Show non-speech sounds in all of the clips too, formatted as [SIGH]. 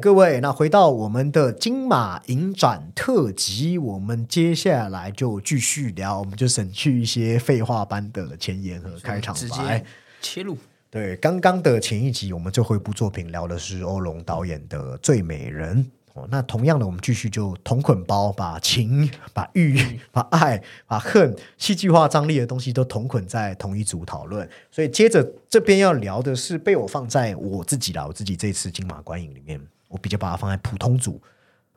嗨，各位，那回到我们的金马影展特辑，我们接下来就继续聊，我们就省去一些废话般的前言和开场直白接。切入。对，刚刚的前一集，我们最后一部作品聊的是欧龙导演的《最美人》哦。那同样的，我们继续就同捆包，把情、把欲、把爱、把恨，戏剧化张力的东西都同捆在同一组讨论。所以接着这边要聊的是被我放在我自己啦，我自己这次金马观影里面，我比较把它放在普通组，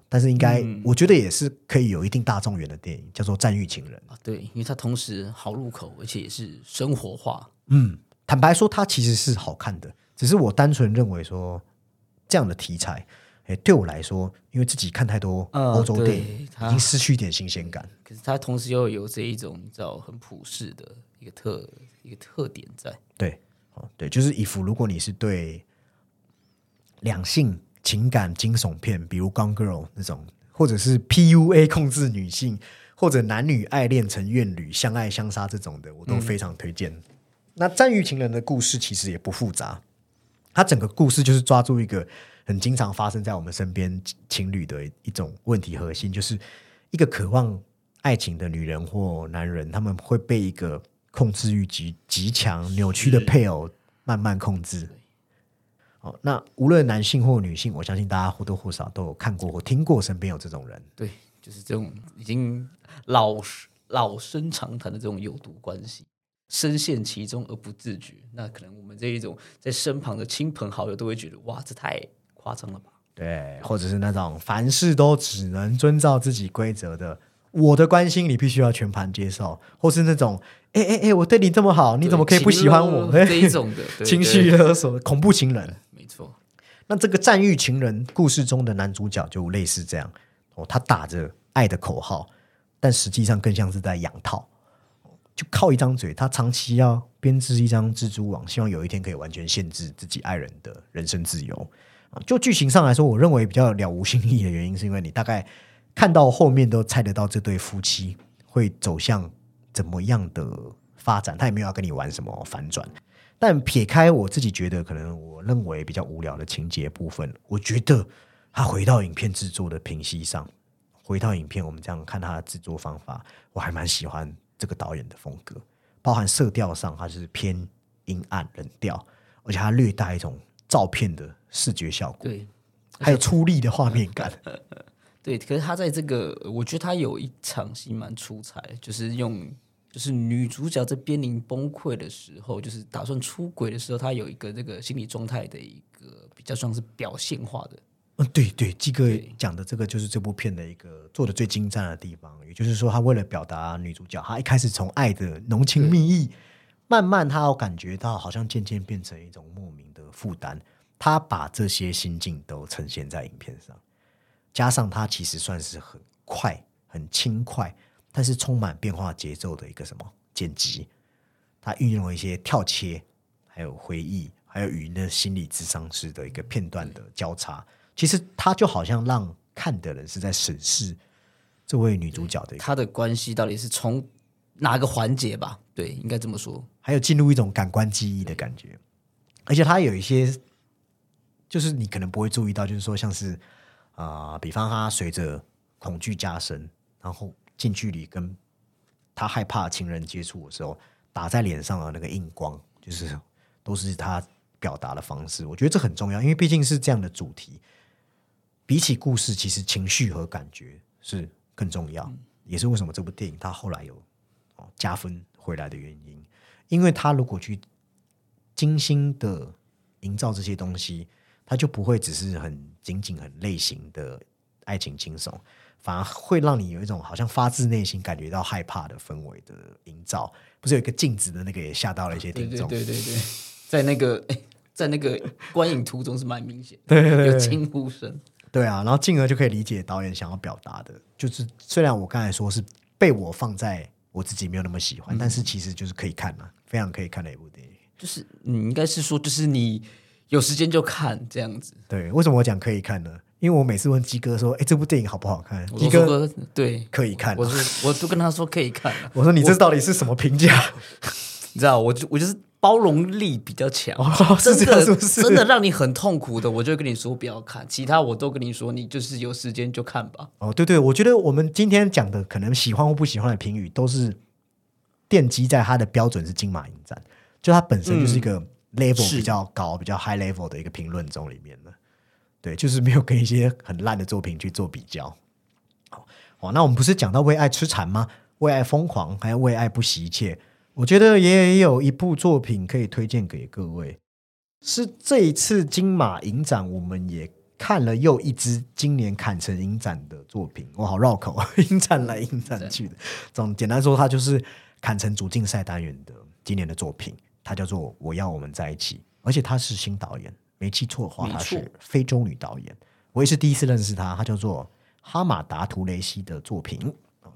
但是应该、我觉得也是可以有一定大众缘的电影，叫做《战狱情人》。啊，对，因为它同时好入口，而且也是生活化。嗯，坦白说，它其实是好看的，只是我单纯认为说这样的题材，哎，对我来说，因为自己看太多呃欧洲电影，已经失去一点新鲜感。可是它同时又有这一种你知道很普世的一个特一个特点在。对，哦，对，就是以服，如果你是对两性情感惊悚片，比如《Gone Girl》那种，或者是 PUA 控制女性，或者男女爱恋成怨侣、相爱相杀这种的，我都非常推荐。那《战狱情人》的故事其实也不复杂，它整个故事就是抓住一个很经常发生在我们身边情侣的一种问题核心，就是一个渴望爱情的女人或男人，他们会被一个控制欲极极强、扭曲的配偶慢慢控制。哦，那无论男性或女性，我相信大家或多或少都有看过或听过，身边有这种人。对，就是这种已经老老生常谈的这种有毒关系，深陷其中而不自觉。那可能我们这一种在身旁的亲朋好友都会觉得，哇，这太夸张了吧？对，或者是那种凡事都只能遵照自己规则的，我的关心你必须要全盘接受，或是那种，哎哎哎，我对你这么好，你怎么可以不喜欢我？[LAUGHS] 这一种的情绪勒索、恐怖情人。没错，那这个战狱情人故事中的男主角就类似这样哦，他打着爱的口号，但实际上更像是在养套，就靠一张嘴，他长期要编织一张蜘蛛网，希望有一天可以完全限制自己爱人的人身自由。就剧情上来说，我认为比较了无新意的原因，是因为你大概看到后面都猜得到这对夫妻会走向怎么样的发展，他也没有要跟你玩什么反转。但撇开我自己觉得可能我认为比较无聊的情节部分，我觉得他回到影片制作的评析上，回到影片我们这样看他的制作方法，我还蛮喜欢这个导演的风格，包含色调上它是偏阴暗冷调，而且它略带一种照片的视觉效果，对。还有出力的画面感。[LAUGHS] 对，可是他在这个，我觉得他有一场戏蛮出彩，就是用，就是女主角在濒临崩溃的时候，就是打算出轨的时候，她有一个这个心理状态的一个比较像是表现化的，嗯，对对，鸡哥讲的这个就是这部片的一个做的最精湛的地方，也就是说，他为了表达女主角，她一开始从爱的浓情蜜意，慢慢她有感觉到好像渐渐变成一种莫名的负担，她把这些心境都呈现在影片上，加上他其实算是很快、很轻快，但是充满变化节奏的一个什么剪辑，它运用了一些跳切，还有回忆，还有与那心理智商师的一个片段的交叉。其实它就好像让看的人是在审视这位女主角的一个，他的关系到底是从哪个环节吧？对，应该这么说。还有进入一种感官记忆的感觉。而且它有一些，就是你可能不会注意到，就是说像是啊、比方他随着恐惧加深，然后近距离跟他害怕情人接触的时候，打在脸上的那个印光，就是都是他表达的方式。我觉得这很重要，因为毕竟是这样的主题，比起故事，其实情绪和感觉是更重要，也是为什么这部电影它后来有加分回来的原因。因为他如果去精心的营造这些东西，他就不会只是很仅仅很类型的爱情惊悚，反而会让你有一种好像发自内心感觉到害怕的氛围的营造。不是有一个镜子的那个也吓到了一些听众，对对对，在那个 [LAUGHS] 哎，在那个观影途中是蛮明显的，[LAUGHS] 对对对有惊呼声。对啊，然后进而就可以理解导演想要表达的，就是虽然我刚才说是被我放在我自己没有那么喜欢，但是其实就是可以看啊，非常可以看的一部电影。就是你应该是说，就是你有时间就看这样子。对，为什么我讲可以看呢？因为我每次问鸡哥说：“哎，这部电影好不好看？”我鸡哥，对，可以看啊我说我都跟他说可以看啊 [LAUGHS] 我说你这到底是什么评价？[LAUGHS] 你知道，我就我就是包容力比较强，[LAUGHS] 真的是真的让你很痛苦的，我就跟你说不要看，其他我都跟你说，你就是有时间就看吧。哦，对对，我觉得我们今天讲的可能喜欢或不喜欢的评语，都是奠基在它的标准是金马影展，就它本身就是一个 level 是比较高、比较 high level 的一个评论中里面的。对，就是没有跟一些很烂的作品去做比较。好，好，那我们不是讲到为爱痴缠吗？为爱疯狂，还有为爱不惜一切。我觉得也有一部作品可以推荐给各位，是这一次金马影展，我们也看了又一支今年坎城影展的作品。我好绕口，[LAUGHS] 影展来影展去的。总简单说，它就是坎城主竞赛单元的今年的作品，它叫做《我要我们在一起》，而且它是新导演，没记错的话，没错他是非洲女导演。我也是第一次认识她，她叫做哈马达图雷西的作品。啊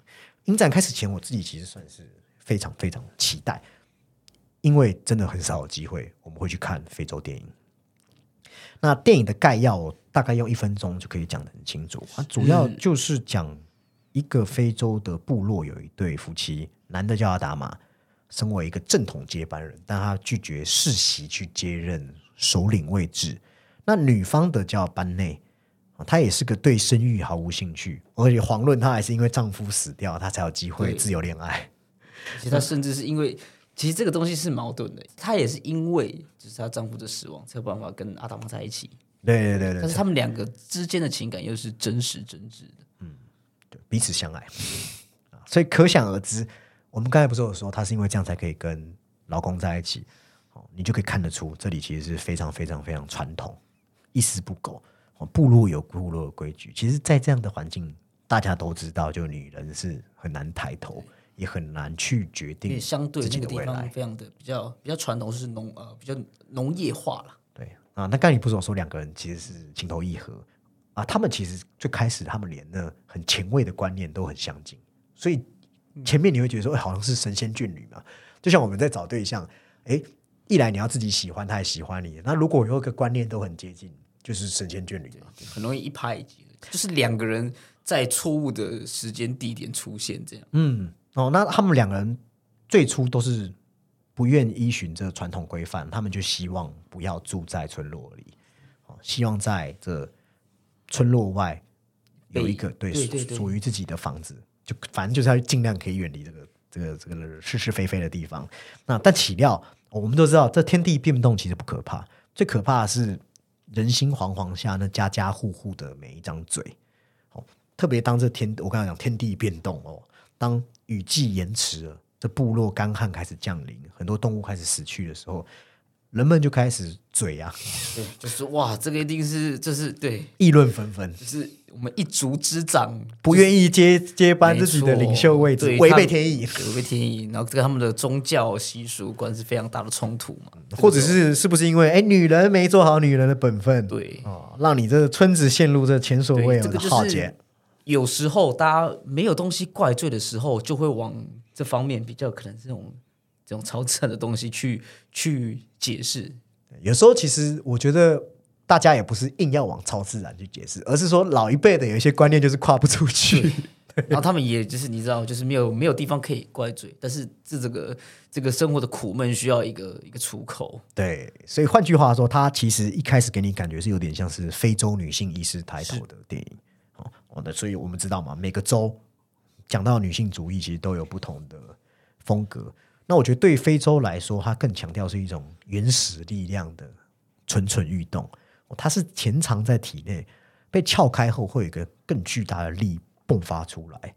影展开始前，我自己其实算是非常非常期待，因为真的很少有机会我们会去看非洲电影。那电影的概要，我大概用一分钟就可以讲得很清楚。它主要就是讲一个非洲的部落有一对夫妻，男的叫阿达玛，身为一个正统接班人，但他拒绝世袭去接任首领位置。那女方的叫班内，啊她也是个对生育毫无兴趣，而且遑论她还是因为丈夫死掉，她才有机会自由恋爱。其实她甚至是因为，其实这个东西是矛盾的，她也是因为就是她丈夫的死亡，才有办法跟阿达玛在一起。对对对对但是他们两个之间的情感又是真实真挚的。对，彼此相爱。啊所以可想而知，我们刚才不是有说，她是因为这样才可以跟老公在一起，哦，你就可以看得出，这里其实是非常非常非常传统，一丝不苟。哦，部落有部落的规矩，其实，在这样的环境，大家都知道，就女人是很难抬头，也很难去决定相对自己那个地方。非常的比较比较传统，是农呃比较农业化了。对啊，那刚才你不是说两个人其实是情投意合啊？他们其实最开始他们连那很前卫的观念都很相近，所以前面你会觉得说，哎，好像是神仙眷侣嘛。就像我们在找对象，哎，一来你要自己喜欢，他也喜欢你。那如果有一个观念都很接近，就是神仙眷侣嘛。很容易一拍即合，就是两个人在错误的时间地点出现，这样嗯，哦，那他们两个人最初都是不愿依循这传统规范，他们就希望不要住在村落里，哦，希望在这村落外有一个对属属于自己的房子，就反正就是要尽量可以远离这个这个这个是是非非的地方。那但岂料我们都知道，这天地变动其实不可怕，最可怕的是人心惶惶下那家家户户的每一张嘴。哦，特别当这天我刚才讲天地变动哦，当雨季延迟了，这部落干旱开始降临，很多动物开始死去的时候，人们就开始嘴啊，对，就是哇，这个一定是这是对，议论纷纷，就是我们一族之长不愿意接接班自己的错领袖位置对，违背天意，违背天意，然后跟他们的宗教习俗观是非常大的冲突嘛，或者是是不是因为哎女人没做好女人的本分，对。哦，让你这个村子陷入这前所未，有的浩劫。有时候大家没有东西怪罪的时候，就会往这方面比较可能这种这种超自然的东西去去解释，有时候其实我觉得大家也不是硬要往超自然去解释，而是说老一辈的有一些观念就是跨不出去。然后他们也就是你知道，就是没有没有地方可以怪罪，但是这这个这个生活的苦闷需要一个一个出口。对，所以换句话说，它其实一开始给你感觉是有点像是非洲女性意识抬头的电影。哦，哦那所以我们知道嘛，每个州讲到女性主义，其实都有不同的风格。那我觉得对非洲来说，它更强调是一种原始力量的蠢蠢欲动，哦它是潜藏在体内，被撬开后会有一个更巨大的力迸发出来。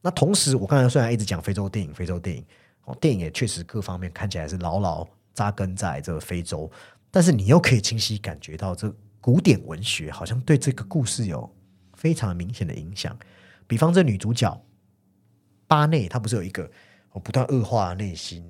那同时，我刚才虽然一直讲非洲电影，非洲电影哦，电影也确实各方面看起来是牢牢扎根在这个非洲，但是你又可以清晰感觉到，这古典文学好像对这个故事有非常明显的影响。比方这女主角巴内，她不是有一个哦不断恶化的内心，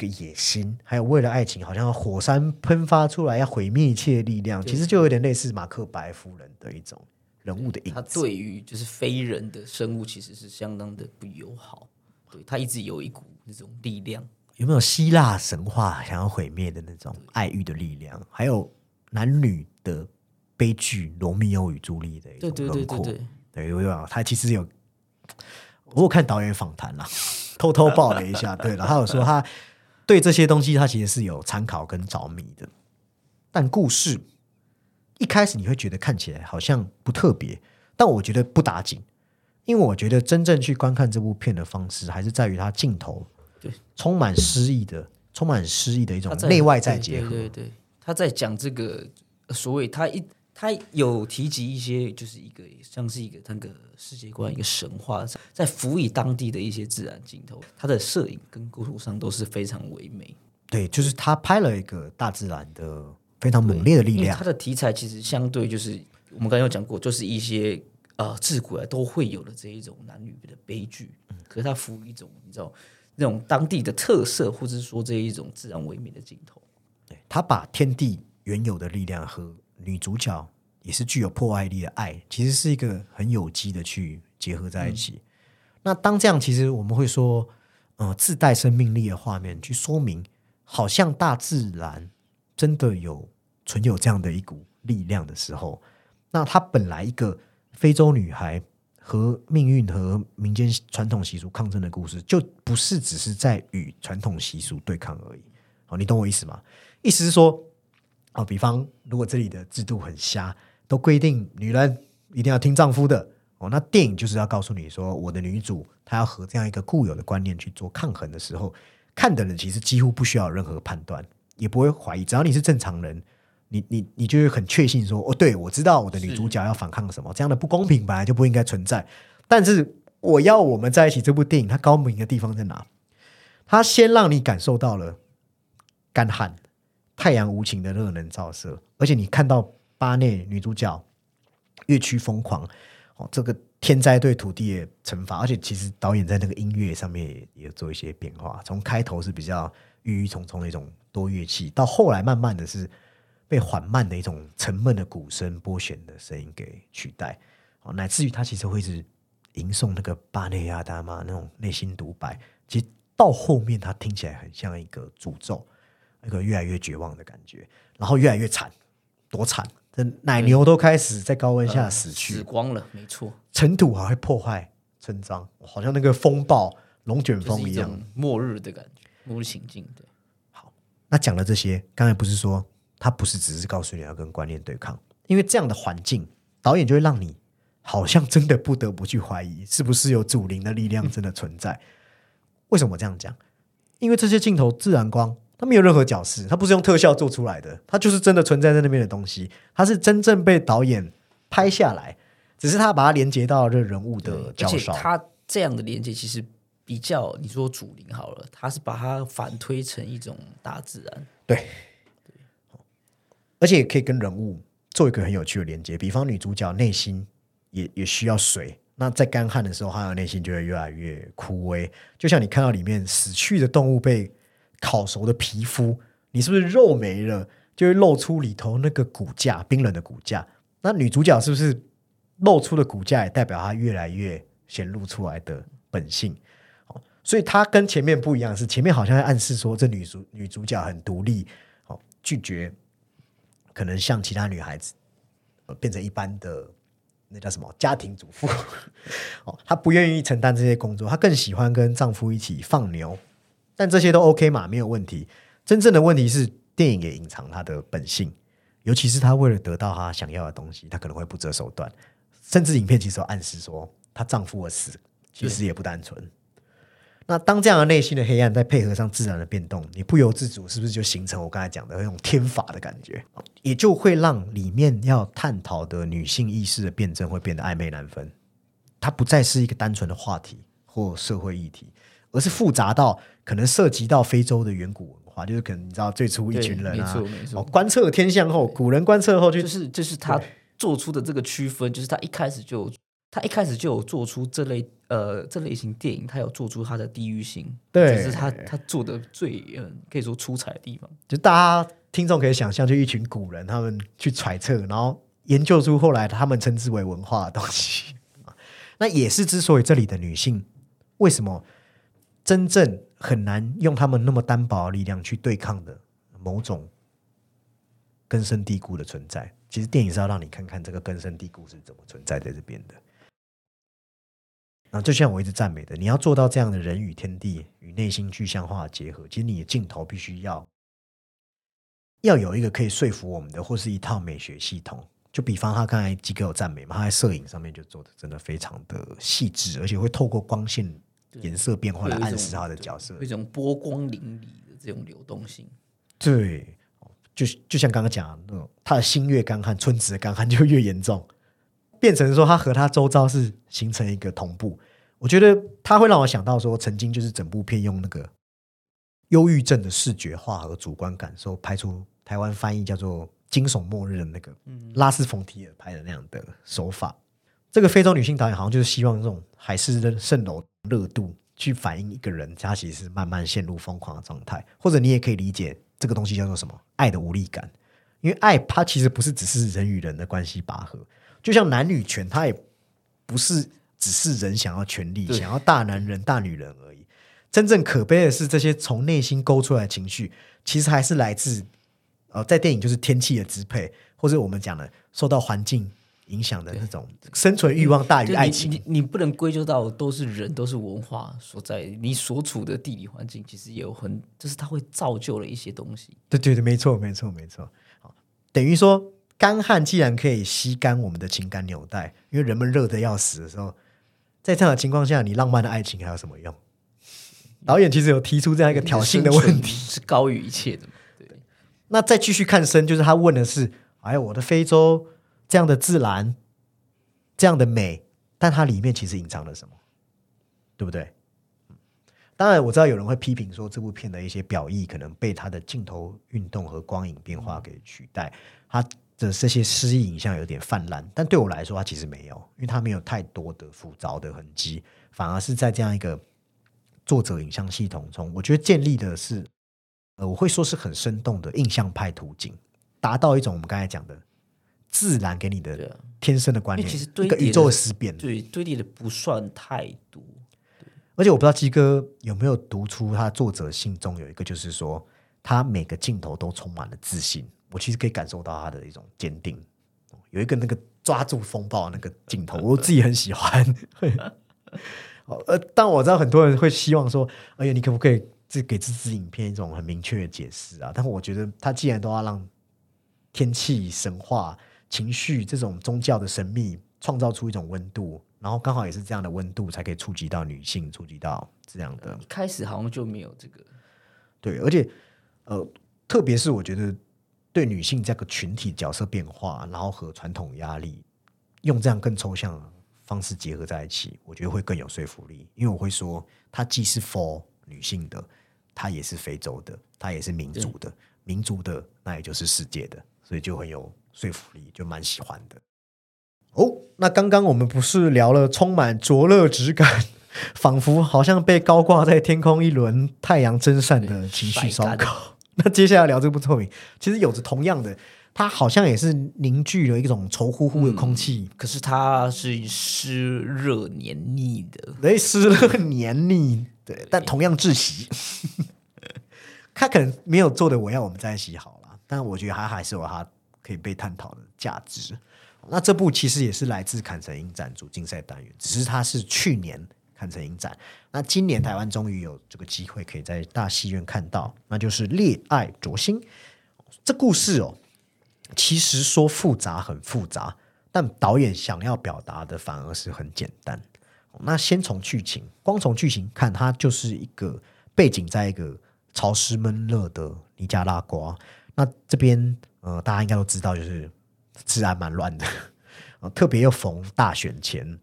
个野心，还有为了爱情，好像火山喷发出来要毁灭一切的力量，其实就有点类似马克白夫人的一种人物的影他子。对于就是非人的生物其实是相当的不友好，对他一直有一股那种力量。有没有希腊神话想要毁灭的那种爱欲的力量？还有男女的悲剧《罗密欧与朱丽》的一种对对对轮廓。对对，对，有有，他其实有，我有看导演访谈啦，[LAUGHS] 偷偷爆了一下。对了，他有说他对这些东西他其实是有参考跟着迷的。但故事一开始你会觉得看起来好像不特别，但我觉得不打紧，因为我觉得真正去观看这部片的方式，还是在于它镜头对充满诗意的，充满诗意的一种内外在结合。对对对对他在讲这个呃所谓他一他有提及一些，就是一个像是一个那个世界观一个神话，在辅以当地的一些自然镜头，他的摄影跟构图上都是非常唯美。对，就是他拍了一个大自然的非常猛烈的力量因为它。的题材其实相对就是我们刚刚有讲过，就是一些呃自古来都会有的这一种男女的悲剧，可是他辅以一种你知道那种当地的特色，或者是说这一种自然唯美的镜头。对他把天地原有的力量和女主角也是具有破坏力的爱，其实是一个很有机的去结合在一起。那当这样，其实我们会说，呃，自带生命力的画面，去说明好像大自然真的有存有这样的一股力量的时候，那她本来一个非洲女孩和命运和民间传统习俗抗争的故事，就不是只是在与传统习俗对抗而已。好，你懂我意思吗？意思是说，哦，比方如果这里的制度很瞎，都规定女人一定要听丈夫的，哦，那电影就是要告诉你说，我的女主她要和这样一个固有的观念去做抗衡的时候，看的人其实几乎不需要有任何判断，也不会怀疑，只要你是正常人，你你你就会很确信说，哦，对我知道我的女主角要反抗什么，这样的不公平本来就不应该存在。但是我要我们在一起这部电影，它高明的地方在哪？它先让你感受到了干旱、太阳无情的热能照射，而且你看到巴内女主角越趋疯狂，哦，这个天灾对土地的惩罚，而且其实导演在那个音乐上面也做一些变化，从开头是比较郁郁葱葱的一种多乐器，到后来慢慢的是被缓慢的一种沉闷的鼓声、拨弦的声音给取代，哦，乃至于他其实会是吟诵那个巴内亚大妈那种内心独白，其实到后面他听起来很像一个诅咒。一个越来越绝望的感觉，然后越来越惨，多惨！这奶牛都开始在高温下死去，死光了，没错，尘土还会破坏村庄，好像那个风暴、龙卷风一样。种末日的感觉，末日情境。对，好那讲了这些，刚才不是说他不是只是告诉你要跟观念对抗，因为这样的环境，导演就会让你好像真的不得不去怀疑，是不是有祖灵的力量真的存在？为什么我这样讲？因为这些镜头自然光，它没有任何角色，它不是用特效做出来的，它就是真的存在在那边的东西，它是真正被导演拍下来，只是他把它连接到这人物的而且焦烧。它这样的连接其实比较，你说主灵好了，它是把它反推成一种大自然。对，而且也可以跟人物做一个很有趣的连接。比方女主角内心也也需要水，那在干旱的时候，她的内心就会越来越枯萎。就像你看到里面死去的动物被烤熟的皮肤，你是不是肉没了，就会露出里头那个骨架，冰冷的骨架？那女主角是不是露出的骨架也代表她越来越显露出来的本性？哦，所以她跟前面不一样，是前面好像在暗示说这女主女主角很独立，哦，拒绝可能像其他女孩子，呃，变成一般的那叫什么家庭主妇，[LAUGHS] 哦，她不愿意承担这些工作，她更喜欢跟丈夫一起放牛，但这些都 OK 嘛，没有问题。真正的问题是，电影也隐藏她的本性，尤其是她为了得到她想要的东西，她可能会不择手段，甚至影片其实有暗示说，她丈夫的死其实也不单纯。那当这样的内心的黑暗再配合上自然的变动，你不由自主是不是就形成我刚才讲的那种天法的感觉？也就会让里面要探讨的女性意识的辩证会变得暧昧难分。它不再是一个单纯的话题或社会议题，而是复杂到可能涉及到非洲的远古文化，就是可能你知道最初一群人啊，没错没错哦，观测天象后，古人观测后就就是就是他做出的这个区分，就是他一开始就他一开始就有做出这类呃这类型电影，他有做出他的地域性，对这是他他做的最嗯、呃可以说出彩的地方。就大家听众可以想象，就一群古人他们去揣测，然后研究出后来他们称之为文化的东西。[LAUGHS] 那也是之所以这里的女性为什么真正很难用他们那么单薄的力量去对抗的某种根深蒂固的存在。其实电影是要让你看看这个根深蒂固是怎么存在在这边的。那，就像我一直赞美的，你要做到这样的人与天地与内心具象化的结合，其实你的镜头必须要要有一个可以说服我们的，或是一套美学系统。就比方他刚才几个有赞美嘛，他在摄影上面就做的真的非常的细致，而且会透过光线颜色变化来暗示他的角色有，一种波光粼粼的这种流动性。对，就就像刚刚讲的那种，他的心越干旱，村子的干旱就越严重，变成说他和他周遭是形成一个同步。我觉得他会让我想到说，曾经就是整部片用那个忧郁症的视觉化和主观感受拍出台湾翻译叫做“惊悚末日”的那个拉斯冯提尔拍的那样的手法。这个非洲女性导演好像就是希望这种海市蜃楼热度去反映一个人，他其实是慢慢陷入疯狂的状态，或者你也可以理解这个东西叫做什么爱的无力感，因为爱它其实不是只是人与人的关系拔河，就像男女权，它也不是只是人想要权利，想要大男人大女人而已。真正可悲的是，这些从内心勾出来的情绪，其实还是来自呃，在电影就是天气的支配，或者我们讲的受到环境影响的那种生存欲望大于爱情。你你不能归咎到都是人，都是文化所在，你所处的地理环境其实也有很，就是它会造就了一些东西。对对对，没错没错没错。好，等于说干旱既然可以吸干我们的情感纽带，因为人们热的要死的时候，在这样的情况下，你浪漫的爱情还有什么用？导演其实有提出这样一个挑衅的问题。是高于一切的嘛？对，那再继续看深，就是他问的是：哎，我的非洲这样的自然，这样的美，但它里面其实隐藏了什么？对不对？当然，我知道有人会批评说这部片的一些表意可能被它的镜头运动和光影变化给取代，它的这些诗意影像有点泛滥。但对我来说，它其实没有，因为它没有太多的复杂的痕迹，反而是在这样一个作者影像系统中，我觉得建立的是呃，我会说是很生动的印象派图景，达到一种我们刚才讲的自然给你的天生的观念，其实堆叠的一个宇宙的思辨。对，堆叠的不算太多。而且我不知道鸡哥有没有读出他作者信中有一个，就是说他每个镜头都充满了自信。我其实可以感受到他的一种坚定。有一个那个抓住风暴的那个镜头，我自己很喜欢。哦 [LAUGHS] 呃，但我知道很多人会希望说，哎呀，你可不可以这给这支影片一种很明确的解释啊？但我觉得他既然都要让天气、神话、情绪这种宗教的神秘创造出一种温度，然后刚好也是这样的温度，才可以触及到女性，触及到这样的一开始好像就没有这个，对，而且呃，特别是我觉得对女性这个群体角色变化，然后和传统压力，用这样更抽象的方式结合在一起，我觉得会更有说服力。因为我会说，它既是 for 女性的，它也是非洲的，它也是民族的，民族的那也就是世界的，所以就很有说服力，就蛮喜欢的。哦，那刚刚我们不是聊了充满灼热质感，仿佛好像被高挂在天空一轮太阳真善的情绪烧烤。[LAUGHS] 那接下来聊这部作品，其实有着同样的，它好像也是凝聚了一种稠乎乎的空气，可是它是湿热黏腻的，[LAUGHS] 对湿热黏腻，对，但同样窒息。[LAUGHS] 他可能没有做的我要我们在一起好了，但我觉得他还是有他可以被探讨的价值。那这部其实也是来自坎城影展主竞赛单元，只是它是去年坎城影展，那今年台湾终于有这个机会可以在大戏院看到，那就是《恋爱灼心》这故事哦，其实说复杂很复杂，但导演想要表达的反而是很简单。那先从剧情，光从剧情看，它就是一个背景在一个潮湿闷热的尼加拉瓜。那这边呃，大家应该都知道，就是治安蛮乱的，[LAUGHS] 呃，特别又逢大选前，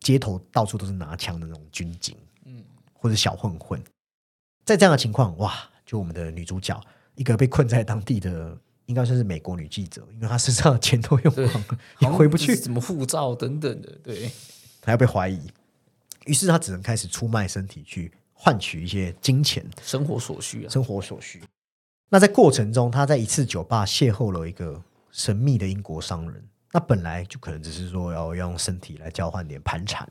街头到处都是拿枪的那种军警，嗯，或者小混混。在这样的情况，哇，就我们的女主角，一个被困在当地的，应该算是美国女记者，因为她身上的钱都用光了，[LAUGHS] 也回不去，什么护照等等的，对，还要被怀疑。于是她只能开始出卖身体去换取一些金钱，生活所需啊，生活所需。那在过程中，他在一次酒吧邂逅了一个神秘的英国商人。那本来就可能只是说要要用身体来交换点盘缠，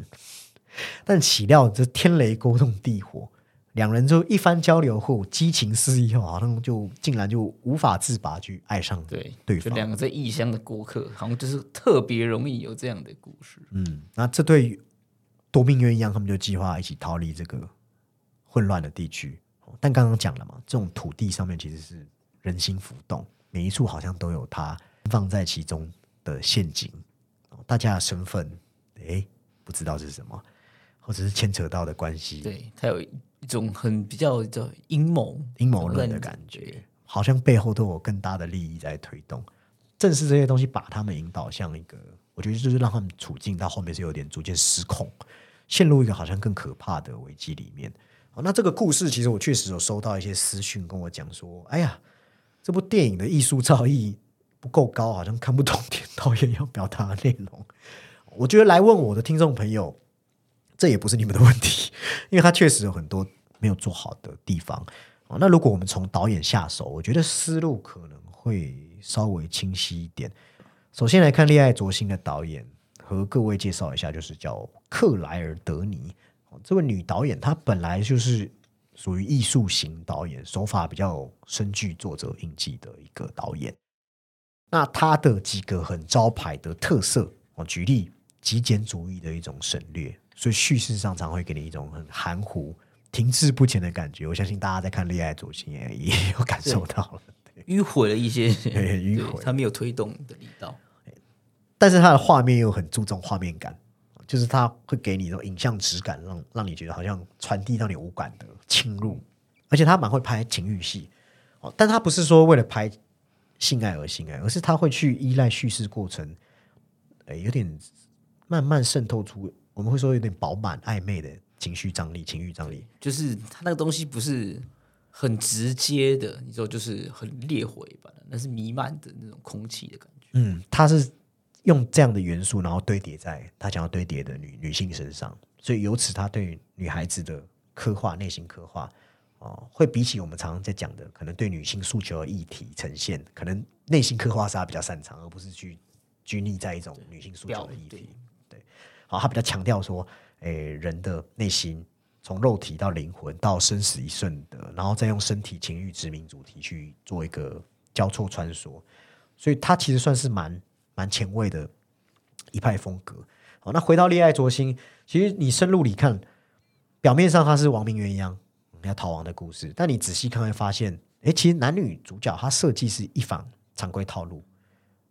但岂料这天雷勾动地火，两人就一番交流后，激情四溢后，好像就竟然就无法自拔，去爱上对对方。就两个在异乡的过客，好像就是特别容易有这样的故事。嗯，那这对夺命鸳鸯他们就计划一起逃离这个混乱的地区。哦但刚刚讲了嘛，这种土地上面其实是人心浮动，每一处好像都有它放在其中的陷阱。哦大家的身份，诶，不知道是什么，或者是牵扯到的关系，对，它有一种很比较叫阴谋阴谋论的感觉，好像背后都有更大的利益在推动。正是这些东西把他们引导向一个，我觉得就是让他们处境到后面是有点逐渐失控，陷入一个好像更可怕的危机里面。好，那这个故事其实我确实有收到一些私讯跟我讲说，哎呀，这部电影的艺术造诣不够高，好像看不懂导演要表达的内容。我觉得来问我的听众朋友，这也不是你们的问题，因为他确实有很多没有做好的地方。哦，那如果我们从导演下手，我觉得思路可能会稍微清晰一点。首先来看《恋爱灼心》的导演，和各位介绍一下，就是叫克莱尔·德尼。哦这位女导演，她本来就是属于艺术型导演，手法比较深具作者印记的一个导演。那她的几个很招牌的特色，我举例极简主义的一种省略，所以叙事上常会给你一种很含糊、停滞不前的感觉。我相信大家在看《恋爱主心》也也有感受到了。迂回了一些，对迂回对它没有推动的力道。但是他的画面又很注重画面感，就是它会给你一种影像质感，让让你觉得好像传递到你五感的侵入，而且他蛮会拍情欲戏哦，但他不是说为了拍性爱而性爱，而是他会去依赖叙事过程，诶，有点慢慢渗透出，我们会说有点饱满暧昧的情绪张力、情欲张力。就是他那个东西不是很直接的，你说就是很烈火一般的，那是弥漫的那种空气的感觉。嗯，他是用这样的元素，然后堆叠在他想要堆叠的女女性身上，所以由此他对女孩子的刻画、内心刻画，哦、会比起我们常常在讲的，可能对女性诉求的议题呈现，可能内心刻画是他比较擅长，而不是去拘泥在一种女性诉求的议题。对，好，他比较强调说，诶，人的内心从肉体到灵魂到生死一瞬的，然后再用身体情欲殖民主题去做一个交错穿梭，所以他其实算是蛮蛮前卫的一派风格。好，那回到《恋爱灼心》，其实你深入里看，表面上它是亡命鸳鸯要逃亡的故事，但你仔细看会发现，哎，其实男女主角他设计是一反常规套路。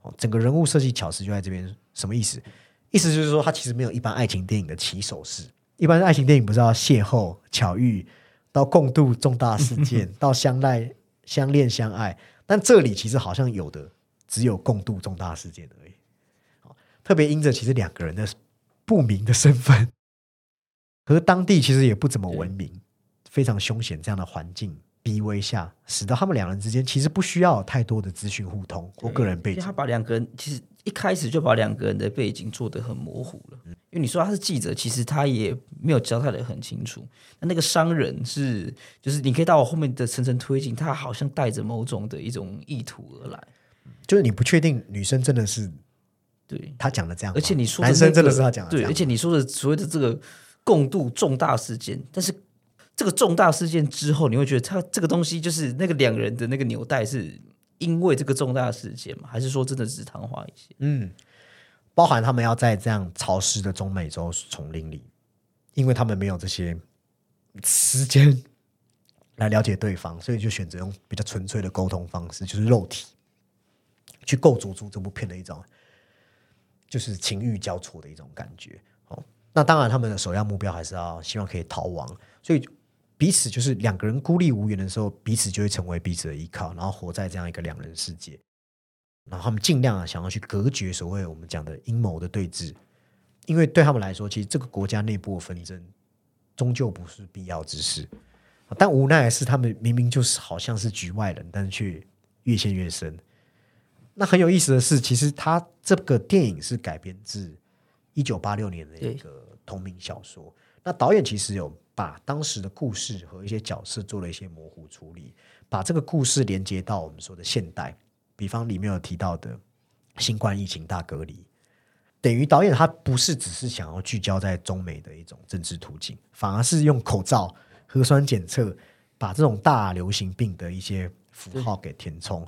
哦，整个人物设计巧思就在这边，什么意思？意思就是说，他其实没有一般爱情电影的起手式。一般爱情电影不是要邂逅、巧遇，到共度重大事件，[LAUGHS] 到相爱、相恋、相爱，但这里其实好像有的只有共度重大事件而已。好特别因着其实两个人的不明的身份，[LAUGHS] 可是当地其实也不怎么文明，非常凶险这样的环境逼威下，使得他们两人之间其实不需要太多的资讯互通或个人背景他。把两个人其实一开始就把两个人的背景做得很模糊了。因为你说他是记者，其实他也没有交代的很清楚。那那个商人是，就是你可以到我后面的层层推进，他好像带着某种的一种意图而来。就是你不确定女生真的是对，他讲的这样，而且你说的男生真的是他讲的这对，样而且你说的所谓的这个共度重大事件，但是这个重大事件之后，你会觉得他这个东西就是那个两个人的那个纽带是因为这个重大事件吗？还是说真的只是昙花一现？嗯，包含他们要在这样潮湿的中美洲丛林里，因为他们没有这些时间来了解对方，所以就选择用比较纯粹的沟通方式，就是肉体，去构筑出这部片的一种就是情欲交错的一种感觉。哦，那当然他们的首要目标还是要希望可以逃亡，所以彼此就是两个人孤立无援的时候，彼此就会成为彼此的依靠，然后活在这样一个两人世界。然后他们尽量啊想要去隔绝所谓我们讲的阴谋的对峙，因为对他们来说，其实这个国家内部的纷争终究不是必要之事。但无奈的是，他们明明就是好像是局外人，但是却越陷越深。那很有意思的是，其实他这个电影是改编自一九八六年的一个同名小说。那导演其实有把当时的故事和一些角色做了一些模糊处理，把这个故事连接到我们说的现代，比方里面有提到的新冠疫情大隔离，等于导演他不是只是想要聚焦在中美的一种政治途径，反而是用口罩、核酸检测把这种大流行病的一些符号给填充，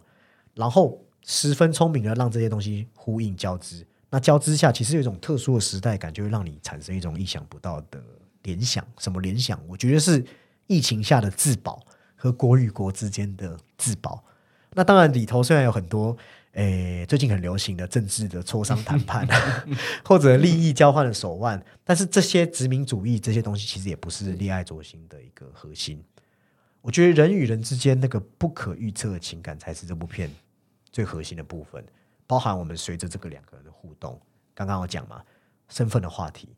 然后十分聪明的让这些东西呼应交织，那交织下，其实有一种特殊的时代感，就会让你产生一种意想不到的联想。什么联想？我觉得是疫情下的自保和国与国之间的自保。那当然里头虽然有很多，诶，最近很流行的政治的磋商谈判，[LAUGHS] 或者利益交换的手腕，但是这些殖民主义这些东西，其实也不是恋爱灼心的一个核心。我觉得人与人之间那个不可预测的情感，才是这部片最核心的部分。包含我们随着这个两个人的互动，刚刚我讲嘛，身份的话题，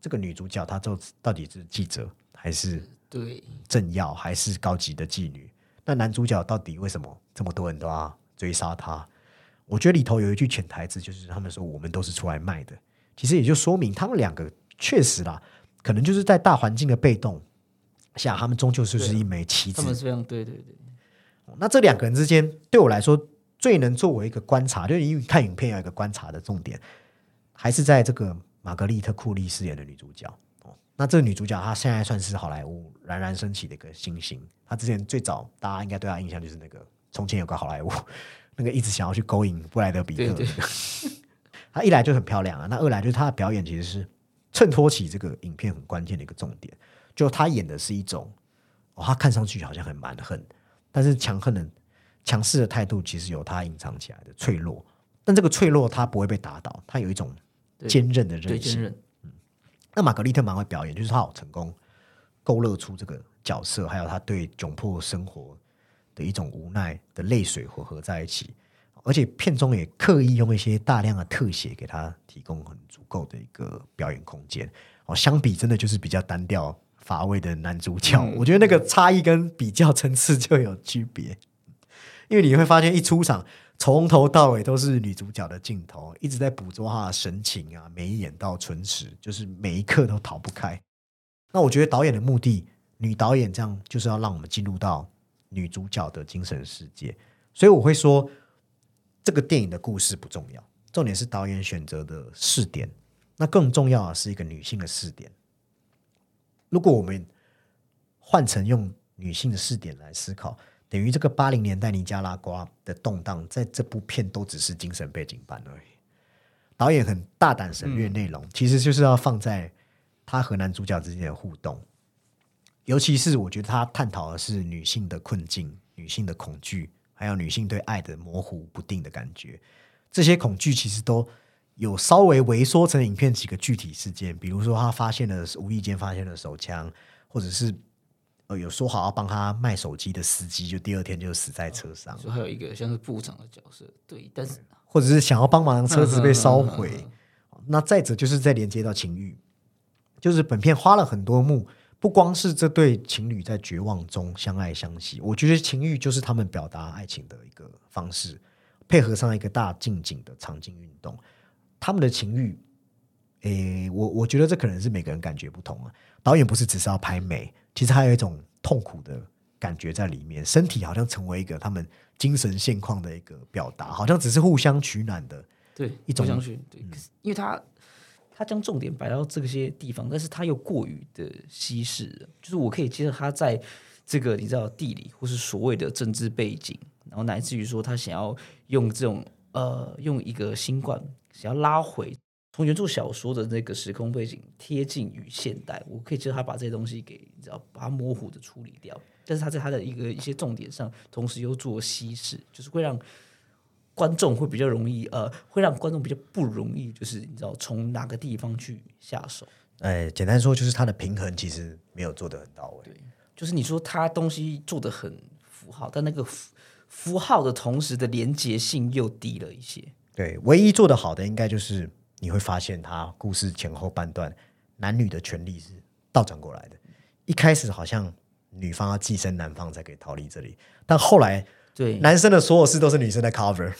这个女主角她就到底是记者还是对政要还是高级的妓女？那男主角到底为什么这么多人都要追杀他？我觉得里头有一句潜台词，就是他们说我们都是出来卖的，其实也就说明他们两个确实啦，可能就是在大环境的被动下，他们终究就是一枚棋子他。们是非常对对对，那这两个人之间，对我来说最能作为一个观察，就是因为看影片有一个观察的重点，还是在这个玛格丽特·库利饰演的女主角。哦，那这个女主角她现在算是好莱坞冉冉升起的一个新星。她之前最早大家应该对她印象就是那个从前有个好莱坞，那个一直想要去勾引布莱德比特。她一来就很漂亮啊，那二来就是她的表演其实是衬托起这个影片很关键的一个重点，就她演的是一种，哦，她看上去好像很蛮横，但是强横的强势的态度其实有它隐藏起来的脆弱，但这个脆弱它不会被打倒，它有一种对坚韧的对韧性。坚韧，那玛格丽特蛮会表演，就是她好成功勾勒出这个角色，还有他对窘迫生活的一种无奈的泪水混合在一起，而且片中也刻意用一些大量的特写给他提供很足够的一个表演空间。哦，相比真的就是比较单调乏味的男主角，我觉得那个差异跟比较层次就有区别。因为你会发现，一出场从头到尾都是女主角的镜头，一直在捕捉她的神情啊，眉眼到唇齿，就是每一刻都逃不开。那我觉得导演的目的，女导演这样就是要让我们进入到女主角的精神世界，所以我会说，这个电影的故事不重要，重点是导演选择的视点。那更重要的是一个女性的视点。如果我们换成用女性的视点来思考，等于这个八零年代尼加拉瓜的动荡，在这部片都只是精神背景板而已。导演很大胆省略内容，其实就是要放在他和男主角之间的互动，尤其是我觉得他探讨的是女性的困境、女性的恐惧，还有女性对爱的模糊不定的感觉。这些恐惧其实都有稍微微缩成影片几个具体事件，比如说他发现了无意间发现了手枪，或者是呃有说好要帮他卖手机的司机，就第二天就死在车上，就还有一个像是部长的角色，对，但是 [LAUGHS] 或者是想要帮忙让车子被烧毁。嗯嗯嗯那再者就是再连接到情欲，就是本片花了很多幕，不光是这对情侣在绝望中相爱相惜，我觉得情欲就是他们表达爱情的一个方式，配合上一个大近景的场景运动，他们的情欲，诶，我我觉得这可能是每个人感觉不同啊。导演不是只是要拍美，其实还有一种痛苦的感觉在里面，身体好像成为一个他们精神现况的一个表达，好像只是互相取暖的。对一种互相去对，可是因为他他将重点摆到这些地方，但是他又过于的稀释了，就是我可以接受他在这个你知道地理或是所谓的政治背景，然后乃至于说他想要用这种呃用一个新冠想要拉回从原著小说的那个时空背景贴近于现代，我可以接受他把这些东西给你知道把它模糊的处理掉，但是他在他的一个一些重点上，同时又做稀释，就是会让。观众会比较容易，呃，会让观众比较不容易，就是你知道从哪个地方去下手。哎，简单说就是它的平衡其实没有做得很到位。对就是你说他东西做的很符号，但那个符符号的同时的连结性又低了一些。对，唯一做得好的应该就是你会发现，他故事前后半段男女的权利是倒转过来的。一开始好像女方要寄生男方才可以逃离这里，但后来对，男生的所有事都是女生在 cover。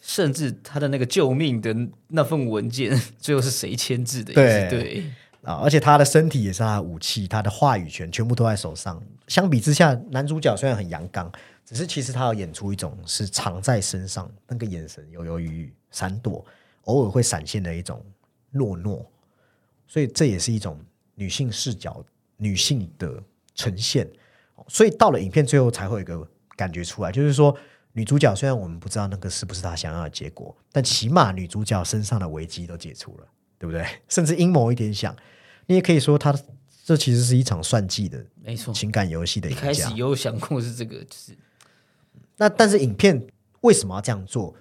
甚至他的那个救命的那份文件，[LAUGHS] 最后是谁签字的？对对，啊，而且他的身体也是他的武器，他的话语权全部都在手上。相比之下，男主角虽然很阳刚，只是其实他要演出一种是藏在身上，那个眼神犹犹豫豫、闪躲，偶尔会闪现的一种懦弱。所以这也是一种女性视角、女性的呈现。所以到了影片最后才会有一个感觉出来，就是说女主角虽然我们不知道那个是不是她想要的结果，但起码女主角身上的危机都解除了，对不对？[LAUGHS] 甚至阴谋一点想，你也可以说她这其实是一场算计的没错。情感游戏的赢一开始。有想过是这个，就是那但是影片为什么要这样做？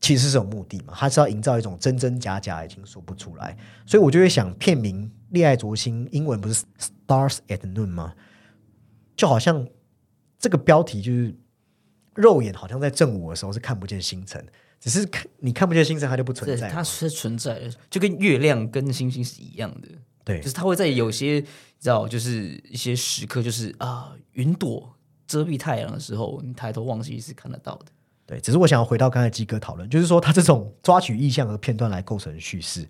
其实是有目的嘛，它是要营造一种真真假假，已经说不出来。所以我就会想，片名《恋爱灼心》英文不是 “Stars at Noon” 吗？就好像这个标题就是肉眼好像在正午的时候是看不见星辰，只是看你看不见星辰，它就不存，在嘛。它是存在的，就跟月亮跟星星是一样的。对就是它会在有些你知道，就是一些时刻，就是啊，云朵遮蔽太阳的时候，你抬头望去是看得到的。对，只是我想要回到刚才基哥讨论，就是说他这种抓取意象和片段来构成叙事，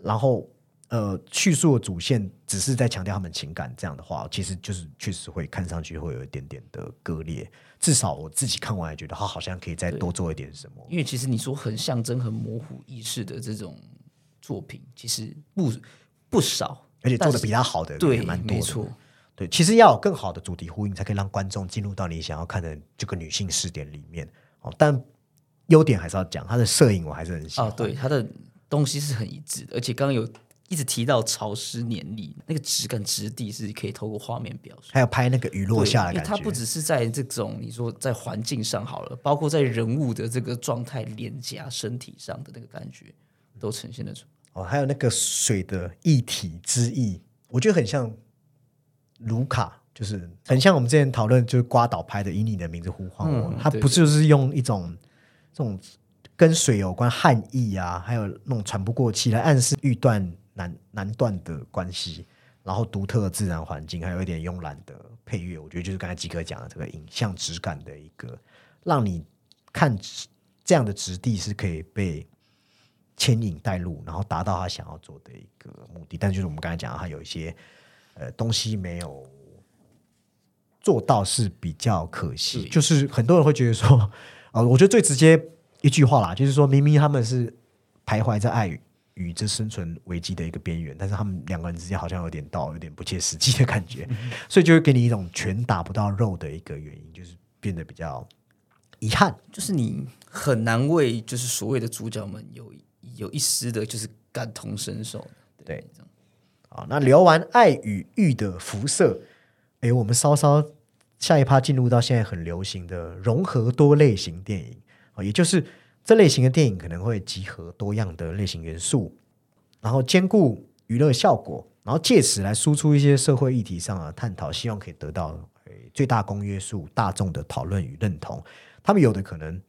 然后呃叙述的主线只是在强调他们情感，这样的话，其实就是确实会看上去会有一点点的割裂。至少我自己看完也觉得他好像可以再多做一点什么。因为其实你说很象征、很模糊意识的这种作品，其实不不少，而且做的比他好的对也蛮，多的。对，其实要有更好的主题呼应，才可以让观众进入到你想要看的这个女性视点里面。哦，但优点还是要讲，它的摄影我还是很喜欢。啊，对，它的东西是很一致的，而且刚刚有一直提到潮湿黏腻，那个质感质地是可以透过画面表述。还有拍那个雨落对下的感觉，因为它不只是在这种你说在环境上好了，包括在人物的这个状态、脸颊、身体上的那个感觉，都呈现得出。哦，还有那个水的一体之意，我觉得很像卢卡，就是很像我们之前讨论就是瓜岛拍的《以你的名字呼唤我》嗯它不就是用一种这种跟水有关汉意啊，还有那种喘不过气来暗示欲断难难断的关系，然后独特的自然环境，还有一点慵懒的配乐，我觉得就是刚才吉哥讲的这个影像质感的一个，让你看这样的质地是可以被牵引带入，然后达到他想要做的一个目的。但就是我们刚才讲，他有一些呃东西没有做到，是比较可惜。对就是很多人会觉得说，[LAUGHS] 呃，我觉得最直接一句话啦，就是说明明他们是徘徊在爱与与这生存危机的一个边缘，但是他们两个人之间好像有点到有点不切实际的感觉，所以就会给你一种拳打不到肉的一个原因，就是变得比较遗憾。就是你很难为就是所谓的主角们有有一丝的就是感同身受。对啊，那聊完爱与欲的辐射，诶，我们稍稍下一趴进入到现在很流行的融合多类型电影啊，也就是这类型的电影可能会集合多样的类型元素，然后兼顾娱乐效果，然后借此来输出一些社会议题上的探讨，希望可以得到诶最大公约数、大众的讨论与认同。他们有的可能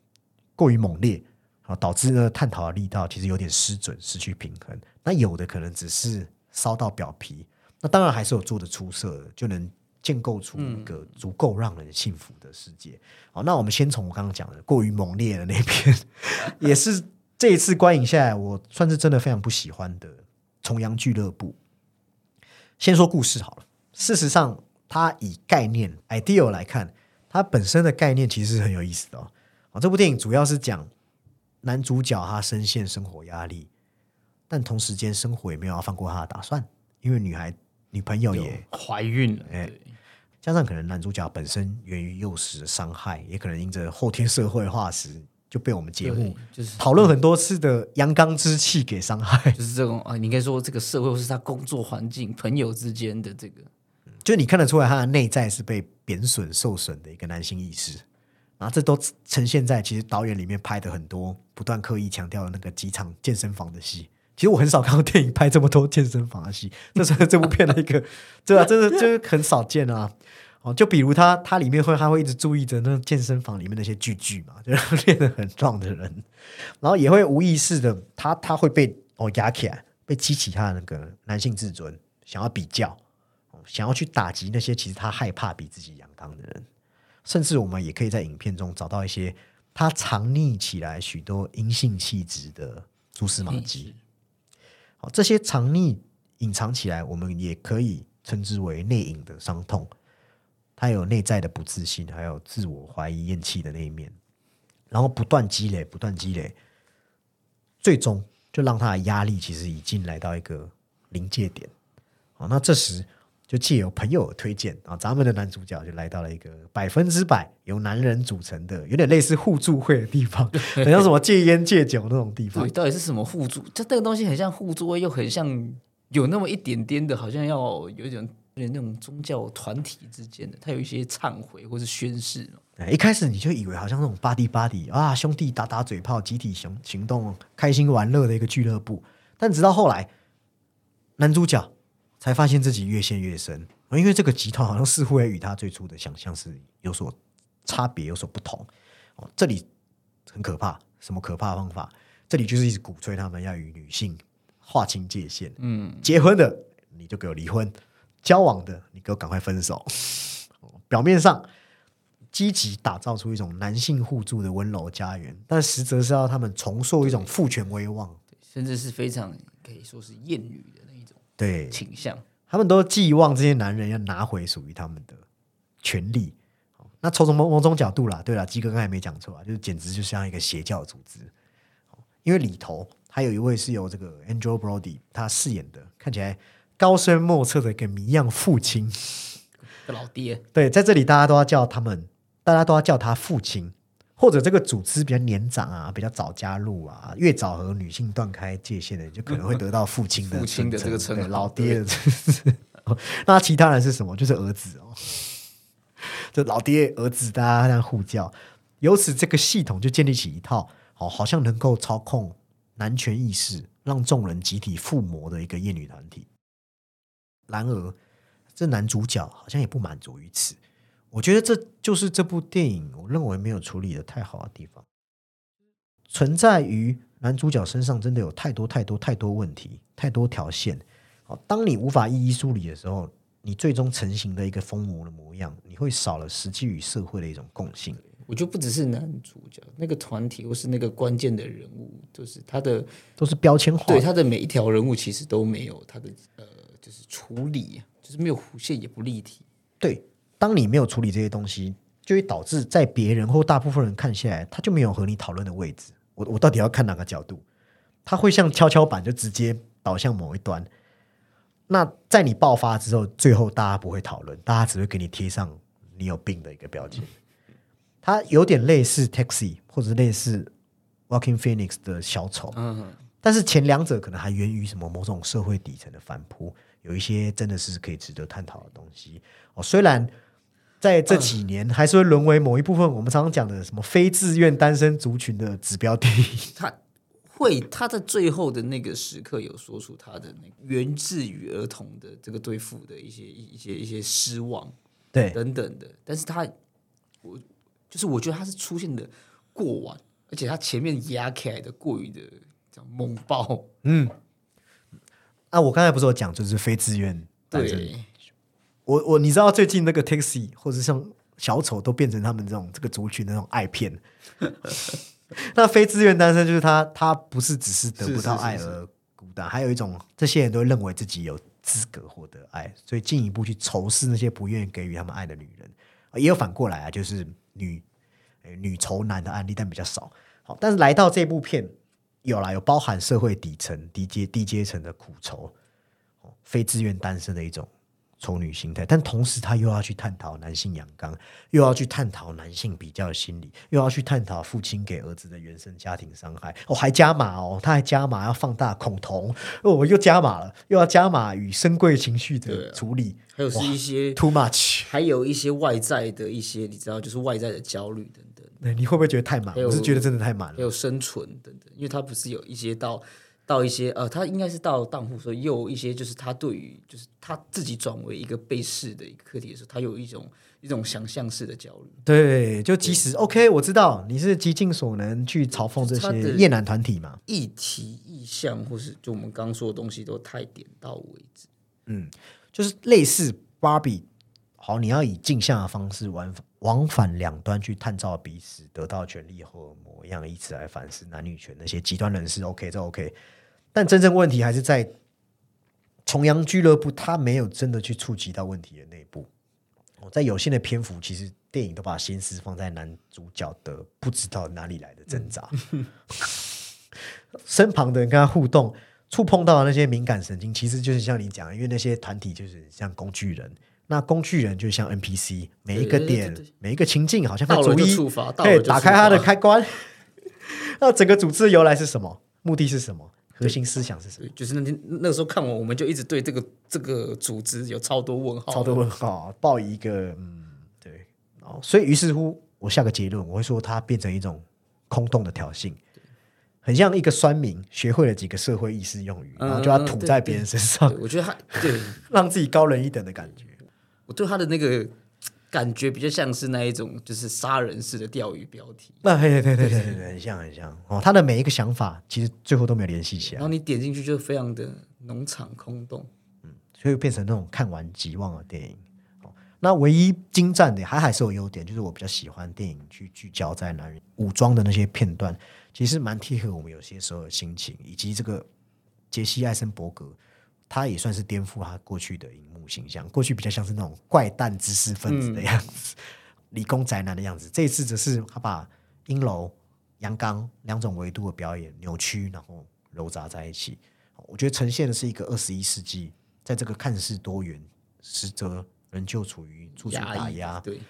过于猛烈，啊，导致呢探讨的力道其实有点失准，失去平衡。那有的可能只是烧到表皮，那当然还是有做的出色的，就能建构出一个足够让人幸福的世界。好，那我们先从我刚刚讲的过于猛烈的那边，[LAUGHS] 也是这一次观影下来，我算是真的非常不喜欢的《重阳俱乐部》。先说故事好了，事实上，它以概念 idea 来看，它本身的概念其实是很有意思的哦。啊，这部电影主要是讲男主角他深陷生活压力，但同时间生活也没有要放过他的打算，因为女孩女朋友也怀孕了，哎对加上可能男主角本身源于幼时的伤害，也可能因着后天社会化时就被我们节目就是讨论很多次的阳刚之气给伤害。[LAUGHS] 就是这种啊，你应该说这个社会或是他工作环境、朋友之间的这个，就你看得出来他的内在是被贬损、受损的一个男性意识，然后这都呈现在其实导演里面拍的很多不断刻意强调的那个几场健身房的戏。其实我很少看到电影拍这么多健身房的戏，[LAUGHS] 这是这部片的一个，[LAUGHS] 对啊，真的就是很少见啊。哦，就比如他他里面会他会一直注意着那健身房里面那些巨巨嘛，[LAUGHS] 就是练得很壮的人，然后也会无意识的他他会被哦压起来，被激起他的那个男性自尊，想要比较，想要去打击那些其实他害怕比自己阳刚的人，甚至我们也可以在影片中找到一些他藏匿起来许多阴性气质的蛛丝马迹。好，这些藏匿隐藏起来，我们也可以称之为内隐的伤痛。他有内在的不自信，还有自我怀疑、厌弃的那一面，然后不断积累，不断积累，最终就让他的压力其实已经来到一个临界点。好，那这时就借由朋友的推荐啊，咱们的男主角就来到了一个百分之百由男人组成的，有点类似互助会的地方，很像什么戒烟戒酒那种地方对，。到底是什么互助？就这个东西很像互助会，又很像有那么一点点的，好像要有一种有点那种宗教团体之间的，它有一些忏悔或是宣誓。哎一开始你就以为好像那种 buddy buddy 啊，兄弟打打嘴炮，集体行行动，开心玩乐的一个俱乐部。但直到后来，男主角才发现自己越陷越深，因为这个集团好像似乎也与他最初的想象是有所差别、有所不同。哦，这里很可怕，什么可怕的方法？这里就是一直鼓吹他们要与女性划清界限。嗯，结婚的你就给我离婚，交往的你给我赶快分手。表面上积极打造出一种男性互助的温柔家园，但实则是要他们重塑一种父权威望。甚至是非常可以说是厌女的对倾向。他们都寄望这些男人要拿回属于他们的权利。哦那从某某种角度啦，对了，鸡哥刚才没讲错啊，就是简直就像一个邪教组织。哦因为里头还有一位是由这个 Angel Brody 他饰演的，看起来高深莫测的一个谜样父亲。[LAUGHS] 老爹，对，在这里大家都要叫他们，大家都要叫他父亲，或者这个组织比较年长啊，比较早加入啊，越早和女性断开界限的，就可能会得到父亲的 [LAUGHS] 父亲的这个称号老爹。[LAUGHS] 那其他人是什么？就是儿子哦，[LAUGHS] 就老爹儿子，大家这样互叫，由此这个系统就建立起一套，好，好像能够操控男权意识，让众人集体附魔的一个厌女团体。然而，这男主角好像也不满足于此。我觉得这就是这部电影我认为没有处理的太好的地方，存在于男主角身上真的有太多太多太多问题，太多条线。好，当你无法一一梳理的时候，你最终成型的一个疯魔的模样，你会少了实际与社会的一种共性。我觉得不只是男主角，那个团体或是那个关键的人物，就是他的都是标签化，对他的每一条人物其实都没有他的呃，就是处理，就是没有弧线也不立体。对，当你没有处理这些东西，就会导致在别人或大部分人看下来，他就没有和你讨论的位置。我我到底要看哪个角度？他会像跷跷板，就直接倒向某一端。那在你爆发之后，最后大家不会讨论，大家只会给你贴上你有病的一个标签。它有点类似 Taxi 或者类似 Walking Phoenix 的小丑，嗯，但是前两者可能还源于什么某种社会底层的反扑，有一些真的是可以值得探讨的东西哦。虽然在这几年还是会沦为某一部分我们常常讲的什么非自愿单身族群的指标电影，他会他在最后的那个时刻有说出他的那个源自于儿童的这个对父的一些一些一些失望对。等等的，但是他我就是我觉得他是出现的过晚，而且他前面压起来的过于的这样猛爆，嗯。啊，我刚才不是有讲就是非自愿单身，对，我我你知道最近那个 Taxi 或者像小丑都变成他们这种这个族群的那种爱片。[LAUGHS] 那非自愿单身就是他，他不是只是得不到爱而孤单，还有一种这些人都认为自己有资格获得爱，所以进一步去仇视那些不愿意给予他们爱的女人。也有反过来啊，就是女女仇男的案例，但比较少。好，但是来到这部片，有啦，有包含社会底层、低阶低阶层的苦仇，哦，非自愿单身的一种丑女心态，但同时他又要去探讨男性阳刚，又要去探讨男性比较的心理，又要去探讨父亲给儿子的原生家庭伤害。哦，还加码哦，他还加码要放大恐同，哦，又加码了，又要加码与深贵情绪的处理、还有是一些 t o o much。[LAUGHS] 还有一些外在的一些你知道，就是外在的焦虑等等。对你会不会觉得太满？有我是觉得真的太满了。还有生存等等，因为他不是有一些到到一些呃，他应该是到当户，所以又有一些就是他对于就是他自己转为一个被试的一个课题的时候，他有一种一种想象式的焦虑。对，就即使 OK，我知道你是极尽所能去嘲讽这些厌男团体嘛，议题、意向，或是就我们刚刚说的东西，都太点到为止。嗯就是类似 Barbie，好，你要以镜像的方式往往返两端去探照彼此得到权利后的模样，以此来反思男女权那些极端人士。OK，这 OK，但真正问题还是在重阳俱乐部，他没有真的去触及到问题的内部。哦，在有限的篇幅，其实电影都把心思放在男主角的不知道哪里来的挣扎，身旁的人跟他互动，触碰到的那些敏感神经，其实就是像你讲，因为那些团体就是像工具人，那工具人就像 NPC，每一个对对对点每一个情境，好像到了就在逐一触发，到对打开它的开关。[LAUGHS] 那整个组织的由来是什么？目的是什么？核心思想是什么？就是那天那时候看完，我们就一直对这个这个组织有超多问号，超多问号，抱一个嗯，对，哦，所以于是乎，我下个结论，我会说它变成一种空洞的挑衅，很像一个酸民学会了几个社会意识用语，嗯然后就要吐在别人身上，对我觉得他对 [LAUGHS] 让自己高人一等的感觉。我对他的那个感觉比较像是那一种就是杀人式的钓鱼标题，那对对对对对对，很像很像哦，他的每一个想法其实最后都没有联系起来，然后你点进去就非常的农场空洞。嗯所以变成那种看完即忘的电影。哦，那唯一精湛的还还是有优点，就是我比较喜欢电影去聚焦在男人武装的那些片段，其实蛮贴合我们有些时候的心情，以及这个杰西·艾森伯格，他也算是颠覆他过去的荧幕形象，过去比较像是那种怪诞知识分子的样子，[LAUGHS] 理工宅男的样子，这一次则是他把阴柔、阳刚两种维度的表演扭曲，然后揉杂在一起。我觉得呈现的是一个二十一世纪，在这个看似多元，实则仍旧处于处处打抑压，对，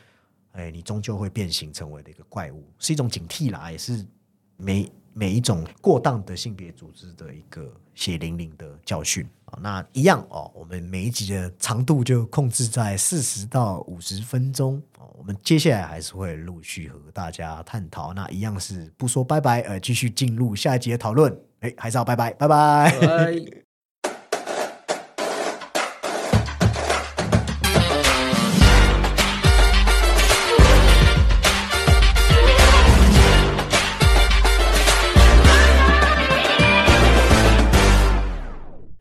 哎，你终究会变形成为的一个怪物，是一种警惕啦，也是每每一种过当的性别组织的一个血淋淋的教训啊。那一样哦，我们每一集的长度就控制在四十到五十分钟哦。我们接下来还是会陆续和大家探讨，那一样是不说拜拜，呃，继续进入下一集的讨论。哎，还是要拜，拜拜。拜。